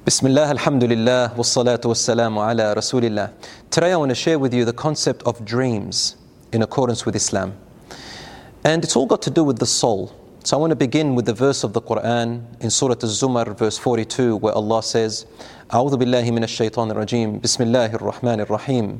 Bismillah, alhamdulillah, wassalatu wassalamu ala rasulillah. Today I want to share with you the concept of dreams in accordance with Islam. And it's all got to do with the soul. So I want to begin with the verse of the Quran in Surah Al-Zumar, verse 42, where Allah says, أعوذ بالله من الشيطان الرجيم بسم الله الرحمن الرحيم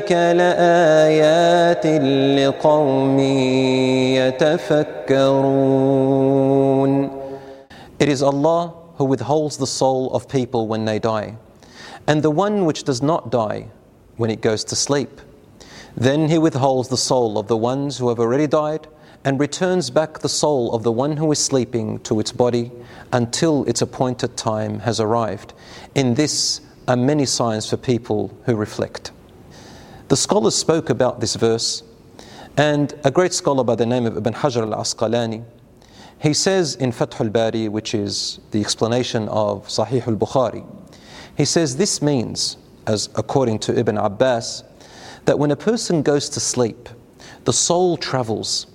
ذلك لآيات لقوم يتفكرون It is Allah who withholds the soul of people when they die, and the one which does not die when it goes to sleep. Then He withholds the soul of the ones who have already died and returns back the soul of the one who is sleeping to its body until its appointed time has arrived. In this are many signs for people who reflect. The scholars spoke about this verse, and a great scholar by the name of Ibn Hajar al Asqalani, he says in Fath al Bari, which is the explanation of Sahih al Bukhari, he says this means, as according to Ibn Abbas, that when a person goes to sleep, the soul travels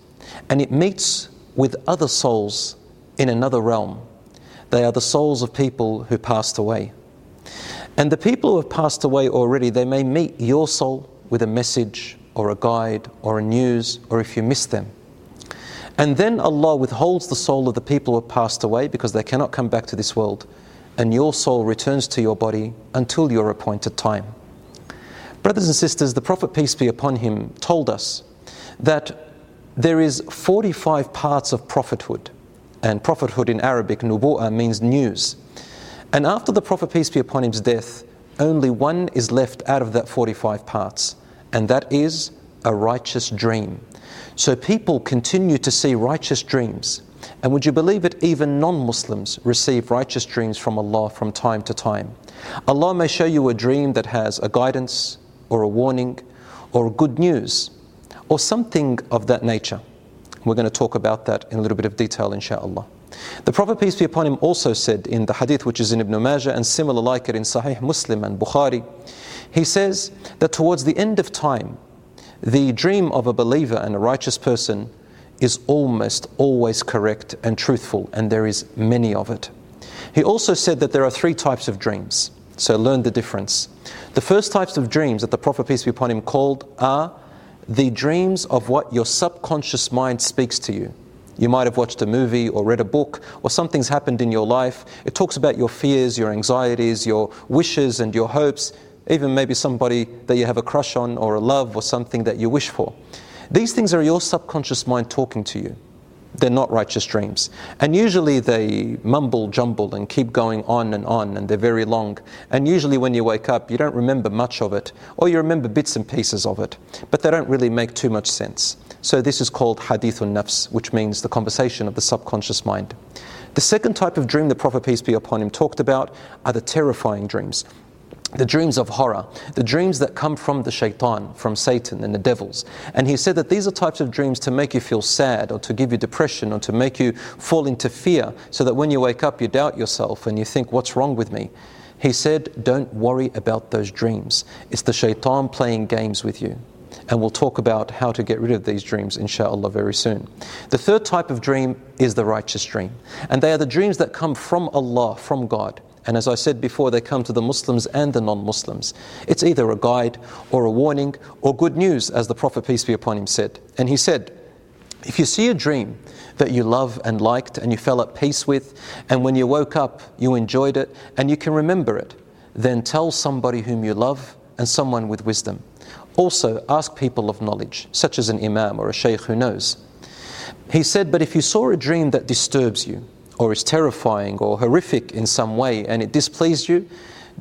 and it meets with other souls in another realm. They are the souls of people who passed away. And the people who have passed away already, they may meet your soul with a message or a guide or a news or if you miss them. And then Allah withholds the soul of the people who have passed away because they cannot come back to this world. And your soul returns to your body until your appointed time. Brothers and sisters, the Prophet, peace be upon him, told us that there is 45 parts of prophethood. And prophethood in Arabic, nubu'ah, means news. And after the Prophet, peace be upon him's death, only one is left out of that 45 parts, and that is a righteous dream. So people continue to see righteous dreams. And would you believe it, even non Muslims receive righteous dreams from Allah from time to time. Allah may show you a dream that has a guidance or a warning or good news or something of that nature. We're going to talk about that in a little bit of detail, inshallah. The Prophet, peace be upon him, also said in the hadith which is in Ibn Majah and similar like it in Sahih Muslim and Bukhari, he says that towards the end of time, the dream of a believer and a righteous person is almost always correct and truthful, and there is many of it. He also said that there are three types of dreams, so learn the difference. The first types of dreams that the Prophet, peace be upon him, called are the dreams of what your subconscious mind speaks to you. You might have watched a movie or read a book or something's happened in your life. It talks about your fears, your anxieties, your wishes, and your hopes, even maybe somebody that you have a crush on or a love or something that you wish for. These things are your subconscious mind talking to you. They're not righteous dreams. And usually they mumble jumble and keep going on and on, and they're very long. And usually when you wake up, you don't remember much of it, or you remember bits and pieces of it, but they don't really make too much sense. So this is called hadithun nafs, which means the conversation of the subconscious mind. The second type of dream the Prophet, peace be upon him, talked about are the terrifying dreams. The dreams of horror, the dreams that come from the shaitan, from Satan and the devils. And he said that these are types of dreams to make you feel sad or to give you depression or to make you fall into fear so that when you wake up you doubt yourself and you think, what's wrong with me? He said, don't worry about those dreams. It's the shaitan playing games with you. And we'll talk about how to get rid of these dreams, inshallah, very soon. The third type of dream is the righteous dream. And they are the dreams that come from Allah, from God. And as I said before, they come to the Muslims and the non Muslims. It's either a guide or a warning or good news, as the Prophet, peace be upon him, said. And he said, if you see a dream that you love and liked and you fell at peace with, and when you woke up you enjoyed it and you can remember it, then tell somebody whom you love and someone with wisdom. Also, ask people of knowledge, such as an imam or a sheikh who knows. He said, But if you saw a dream that disturbs you, or is terrifying or horrific in some way, and it displeased you,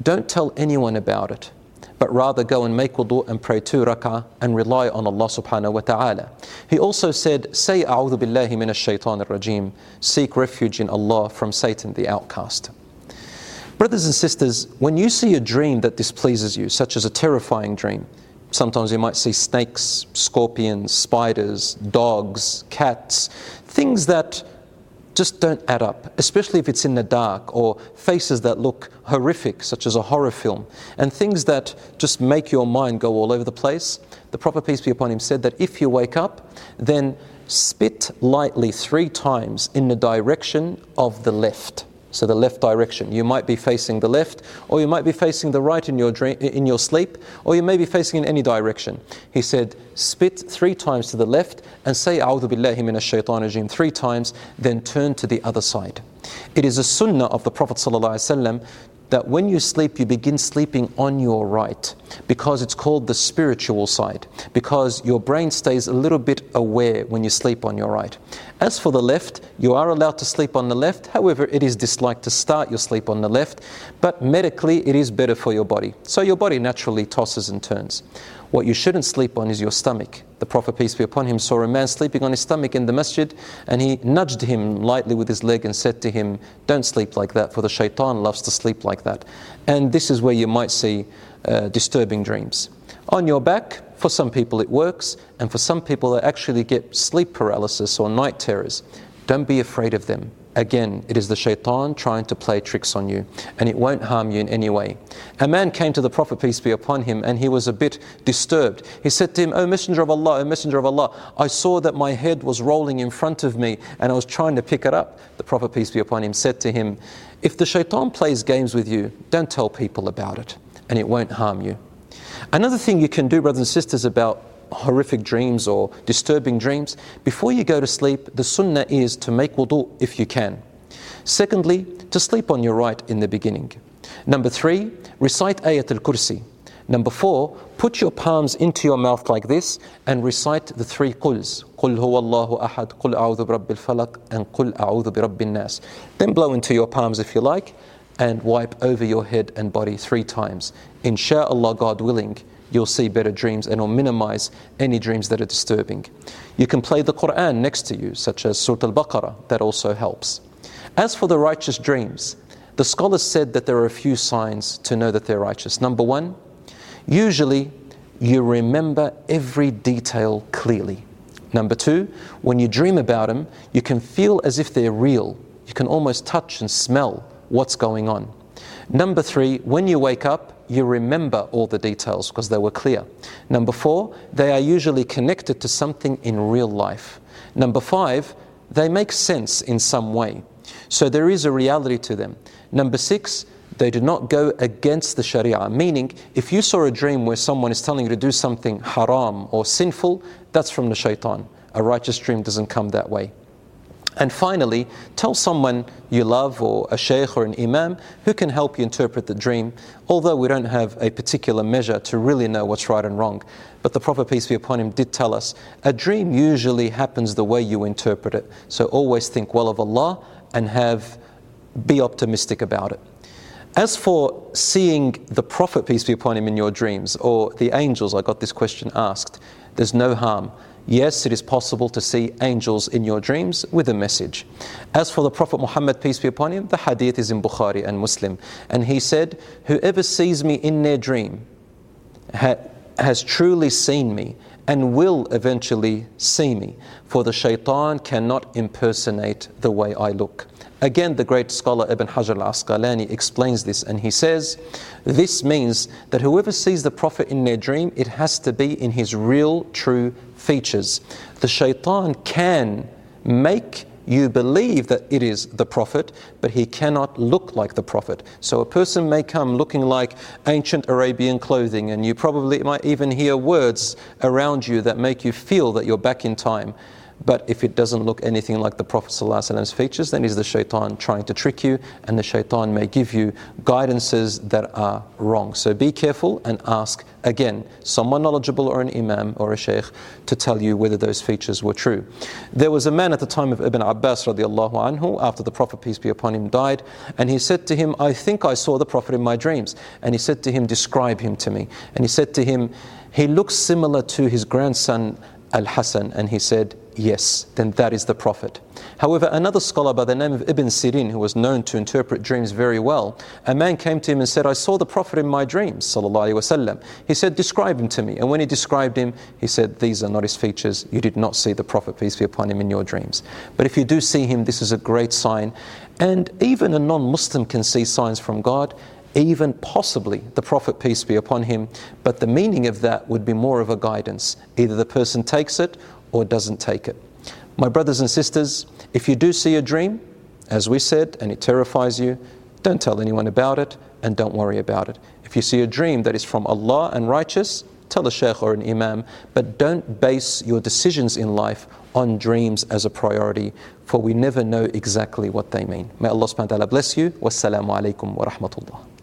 don't tell anyone about it, but rather go and make wudu and pray two rak'ah and rely on Allah subhanahu wa ta'ala. He also said, Say, A'udhu billahi minash shaitan rajim, seek refuge in Allah from Satan the outcast. Brothers and sisters, when you see a dream that displeases you, such as a terrifying dream, sometimes you might see snakes, scorpions, spiders, dogs, cats, things that just don't add up, especially if it's in the dark or faces that look horrific, such as a horror film, and things that just make your mind go all over the place. The Prophet, peace be upon him, said that if you wake up, then spit lightly three times in the direction of the left. So the left direction. You might be facing the left, or you might be facing the right in your dream, in your sleep, or you may be facing in any direction. He said, spit three times to the left and say "A'udhu billahi minash shaitan rajim three times, then turn to the other side. It is a sunnah of the Prophet ﷺ that when you sleep, you begin sleeping on your right because it's called the spiritual side, because your brain stays a little bit aware when you sleep on your right. As for the left, you are allowed to sleep on the left, however, it is disliked to start your sleep on the left, but medically it is better for your body. So your body naturally tosses and turns. What you shouldn't sleep on is your stomach. The Prophet, peace be upon him, saw a man sleeping on his stomach in the masjid and he nudged him lightly with his leg and said to him, Don't sleep like that, for the shaitan loves to sleep like that. And this is where you might see uh, disturbing dreams. On your back, for some people it works, and for some people they actually get sleep paralysis or night terrors. Don't be afraid of them. Again, it is the shaitan trying to play tricks on you, and it won't harm you in any way. A man came to the Prophet, peace be upon him, and he was a bit disturbed. He said to him, O Messenger of Allah, O Messenger of Allah, I saw that my head was rolling in front of me, and I was trying to pick it up. The Prophet, peace be upon him, said to him, If the shaitan plays games with you, don't tell people about it, and it won't harm you. Another thing you can do, brothers and sisters, about horrific dreams or disturbing dreams, before you go to sleep, the sunnah is to make wudu if you can. Secondly, to sleep on your right in the beginning. Number three, recite Ayat al Kursi. Number four, put your palms into your mouth like this and recite the three quls. Qul huwallahu ahad, qul a'udhu birabbil Falak, and qul a'udhu birabbin nas. Then blow into your palms if you like and wipe over your head and body three times. Insha'Allah, God willing, you'll see better dreams and will minimize any dreams that are disturbing. You can play the Quran next to you, such as Surah Al Baqarah, that also helps. As for the righteous dreams, the scholars said that there are a few signs to know that they're righteous. Number one, usually you remember every detail clearly. Number two, when you dream about them, you can feel as if they're real. You can almost touch and smell what's going on. Number three, when you wake up, you remember all the details because they were clear. Number four, they are usually connected to something in real life. Number five, they make sense in some way. So there is a reality to them. Number six, they do not go against the Sharia. Meaning, if you saw a dream where someone is telling you to do something haram or sinful, that's from the shaitan. A righteous dream doesn't come that way. And finally, tell someone you love or a sheikh or an imam who can help you interpret the dream, although we don't have a particular measure to really know what's right and wrong. But the Prophet, peace be upon him, did tell us a dream usually happens the way you interpret it. So always think well of Allah and have be optimistic about it. As for seeing the Prophet, peace be upon him, in your dreams, or the angels, I got this question asked, there's no harm. Yes, it is possible to see angels in your dreams with a message. As for the Prophet Muhammad, peace be upon him, the hadith is in Bukhari and Muslim. And he said, Whoever sees me in their dream ha- has truly seen me and will eventually see me, for the shaitan cannot impersonate the way I look. Again, the great scholar Ibn Hajar al Asqalani explains this and he says, This means that whoever sees the Prophet in their dream, it has to be in his real, true features. The shaitan can make you believe that it is the Prophet, but he cannot look like the Prophet. So a person may come looking like ancient Arabian clothing, and you probably might even hear words around you that make you feel that you're back in time. But if it doesn't look anything like the Prophet ﷺ's features, then is the shaitan trying to trick you, and the shaitan may give you guidances that are wrong. So be careful and ask again someone knowledgeable or an imam or a sheikh to tell you whether those features were true. There was a man at the time of Ibn Abbas radiallahu anhu, after the Prophet, peace be upon him, died, and he said to him, I think I saw the Prophet in my dreams. And he said to him, Describe him to me. And he said to him, He looks similar to his grandson Al Hassan, and he said, yes, then that is the Prophet. However, another scholar by the name of Ibn Sirin, who was known to interpret dreams very well, a man came to him and said, I saw the Prophet in my dreams. He said, Describe him to me. And when he described him, he said, These are not his features. You did not see the Prophet, peace be upon him, in your dreams. But if you do see him, this is a great sign. And even a non Muslim can see signs from God even possibly the Prophet, peace be upon him, but the meaning of that would be more of a guidance. Either the person takes it or doesn't take it. My brothers and sisters, if you do see a dream, as we said, and it terrifies you, don't tell anyone about it and don't worry about it. If you see a dream that is from Allah and righteous, tell a sheikh or an imam, but don't base your decisions in life on dreams as a priority, for we never know exactly what they mean. May Allah subhanahu wa ta'ala bless you. Wassalamu alaikum wa rahmatullah.